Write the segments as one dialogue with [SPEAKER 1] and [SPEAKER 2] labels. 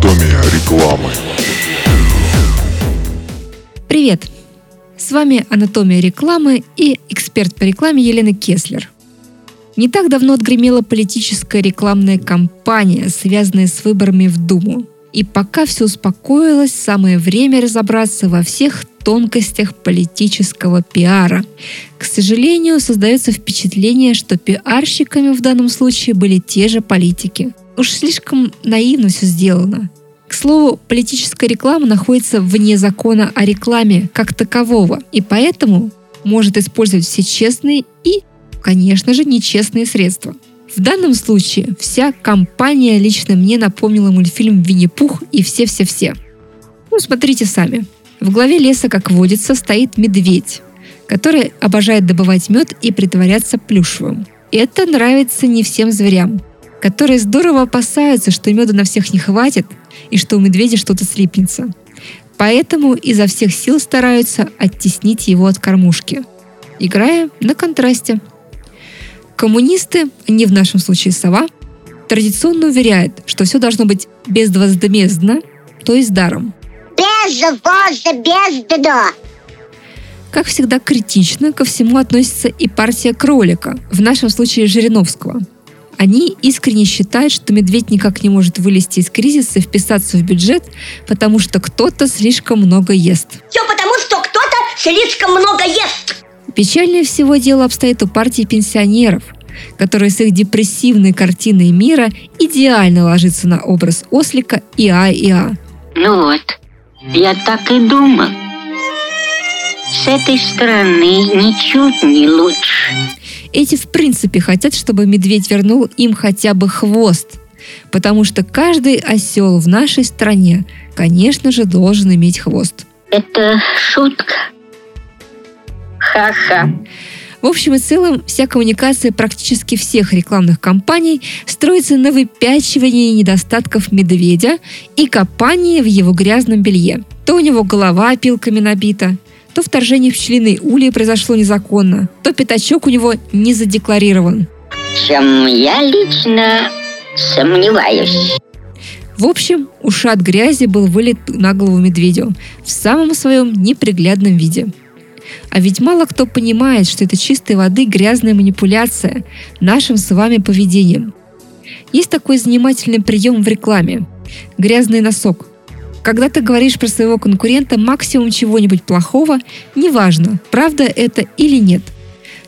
[SPEAKER 1] анатомия рекламы. Привет! С вами «Анатомия рекламы» и эксперт по рекламе Елена Кеслер. Не так давно отгремела политическая рекламная кампания, связанная с выборами в Думу. И пока все успокоилось, самое время разобраться во всех тонкостях политического пиара. К сожалению, создается впечатление, что пиарщиками в данном случае были те же политики – Уж слишком наивно все сделано. К слову, политическая реклама находится вне закона о рекламе как такового, и поэтому может использовать все честные и, конечно же, нечестные средства. В данном случае вся компания лично мне напомнила мультфильм «Винни-Пух» и все-все-все. Ну, смотрите сами. В главе леса, как водится, стоит медведь, который обожает добывать мед и притворяться плюшевым. Это нравится не всем зверям, которые здорово опасаются, что меда на всех не хватит и что у медведя что-то слипнется. Поэтому изо всех сил стараются оттеснить его от кормушки, играя на контрасте – Коммунисты, не в нашем случае сова, традиционно уверяют, что все должно быть безвозмездно, то есть даром. Безвозмездно! Как всегда, критично ко всему относится и партия кролика, в нашем случае Жириновского. Они искренне считают, что медведь никак не может вылезти из кризиса и вписаться в бюджет, потому что кто-то слишком много ест.
[SPEAKER 2] Все потому, что кто-то слишком много ест.
[SPEAKER 1] Печальнее всего дело обстоит у партии пенсионеров, которые с их депрессивной картиной мира идеально ложится на образ ослика Иа Иа.
[SPEAKER 3] Ну вот, я так и думал. С этой стороны ничуть не лучше.
[SPEAKER 1] Эти в принципе хотят, чтобы медведь вернул им хотя бы хвост, потому что каждый осел в нашей стране, конечно же, должен иметь хвост.
[SPEAKER 3] Это шутка. Ха-ха.
[SPEAKER 1] В общем и целом, вся коммуникация практически всех рекламных кампаний строится на выпячивании недостатков медведя и копании в его грязном белье. То у него голова опилками набита, то вторжение в пчелиный улей произошло незаконно, то пятачок у него не задекларирован.
[SPEAKER 3] Чем я лично сомневаюсь.
[SPEAKER 1] В общем, ушат грязи был вылет на голову медведю в самом своем неприглядном виде – а ведь мало кто понимает, что это чистой воды грязная манипуляция нашим с вами поведением. Есть такой занимательный прием в рекламе – грязный носок. Когда ты говоришь про своего конкурента максимум чего-нибудь плохого, неважно, правда это или нет.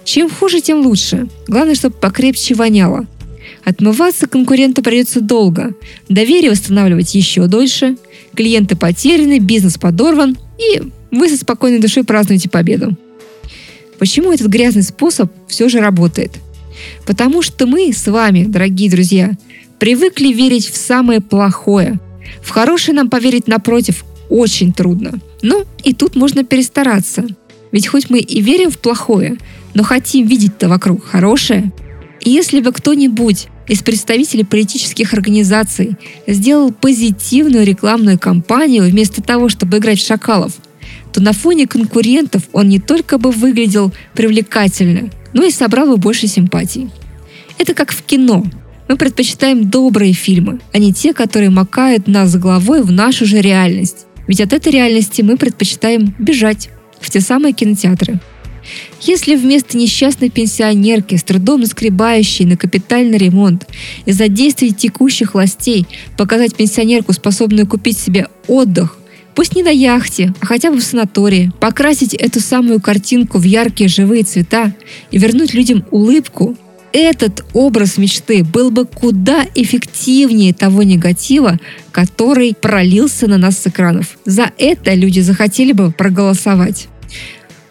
[SPEAKER 1] Чем хуже, тем лучше. Главное, чтобы покрепче воняло. Отмываться конкурента придется долго, доверие восстанавливать еще дольше, клиенты потеряны, бизнес подорван и вы со спокойной душой празднуете победу. Почему этот грязный способ все же работает? Потому что мы с вами, дорогие друзья, привыкли верить в самое плохое. В хорошее нам поверить напротив очень трудно. Ну, и тут можно перестараться. Ведь хоть мы и верим в плохое, но хотим видеть-то вокруг хорошее. И если бы кто-нибудь из представителей политических организаций сделал позитивную рекламную кампанию вместо того, чтобы играть в шакалов – то на фоне конкурентов он не только бы выглядел привлекательно, но и собрал бы больше симпатий. Это как в кино. Мы предпочитаем добрые фильмы, а не те, которые макают нас головой в нашу же реальность. Ведь от этой реальности мы предпочитаем бежать в те самые кинотеатры. Если вместо несчастной пенсионерки, с трудом наскребающей на капитальный ремонт, из-за действий текущих властей показать пенсионерку, способную купить себе отдых, Пусть не на яхте, а хотя бы в санатории. Покрасить эту самую картинку в яркие живые цвета и вернуть людям улыбку. Этот образ мечты был бы куда эффективнее того негатива, который пролился на нас с экранов. За это люди захотели бы проголосовать.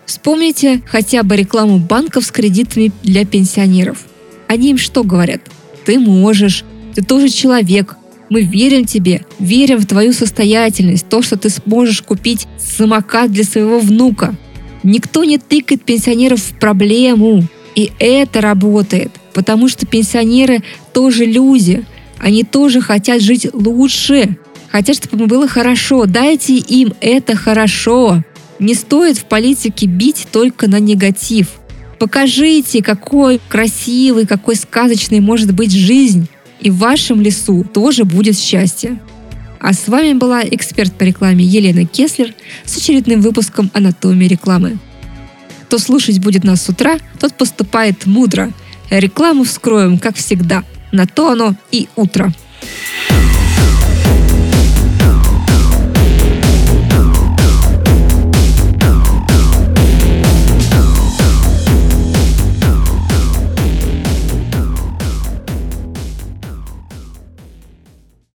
[SPEAKER 1] Вспомните хотя бы рекламу банков с кредитами для пенсионеров. Они им что говорят? Ты можешь, ты тоже человек, мы верим тебе, верим в твою состоятельность, то, что ты сможешь купить самокат для своего внука. Никто не тыкает пенсионеров в проблему. И это работает, потому что пенсионеры тоже люди. Они тоже хотят жить лучше, хотят, чтобы им было хорошо. Дайте им это хорошо. Не стоит в политике бить только на негатив. Покажите, какой красивый, какой сказочный может быть жизнь и в вашем лесу тоже будет счастье. А с вами была эксперт по рекламе Елена Кеслер с очередным выпуском «Анатомии рекламы». Кто слушать будет нас с утра, тот поступает мудро. Рекламу вскроем, как всегда. На то оно и утро.